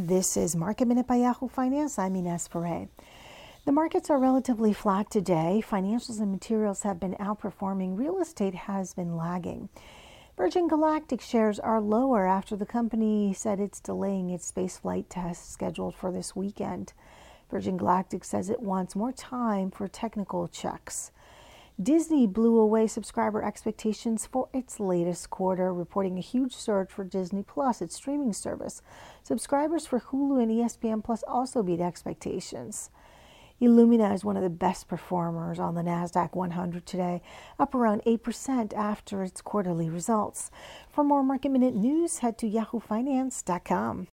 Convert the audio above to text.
This is Market Minute by Yahoo Finance. I'm Ines Ferre. The markets are relatively flat today. Financials and materials have been outperforming. Real estate has been lagging. Virgin Galactic shares are lower after the company said it's delaying its spaceflight test scheduled for this weekend. Virgin Galactic says it wants more time for technical checks. Disney blew away subscriber expectations for its latest quarter, reporting a huge surge for Disney Plus, its streaming service. Subscribers for Hulu and ESPN Plus also beat expectations. Illumina is one of the best performers on the NASDAQ 100 today, up around 8% after its quarterly results. For more market minute news, head to yahoofinance.com.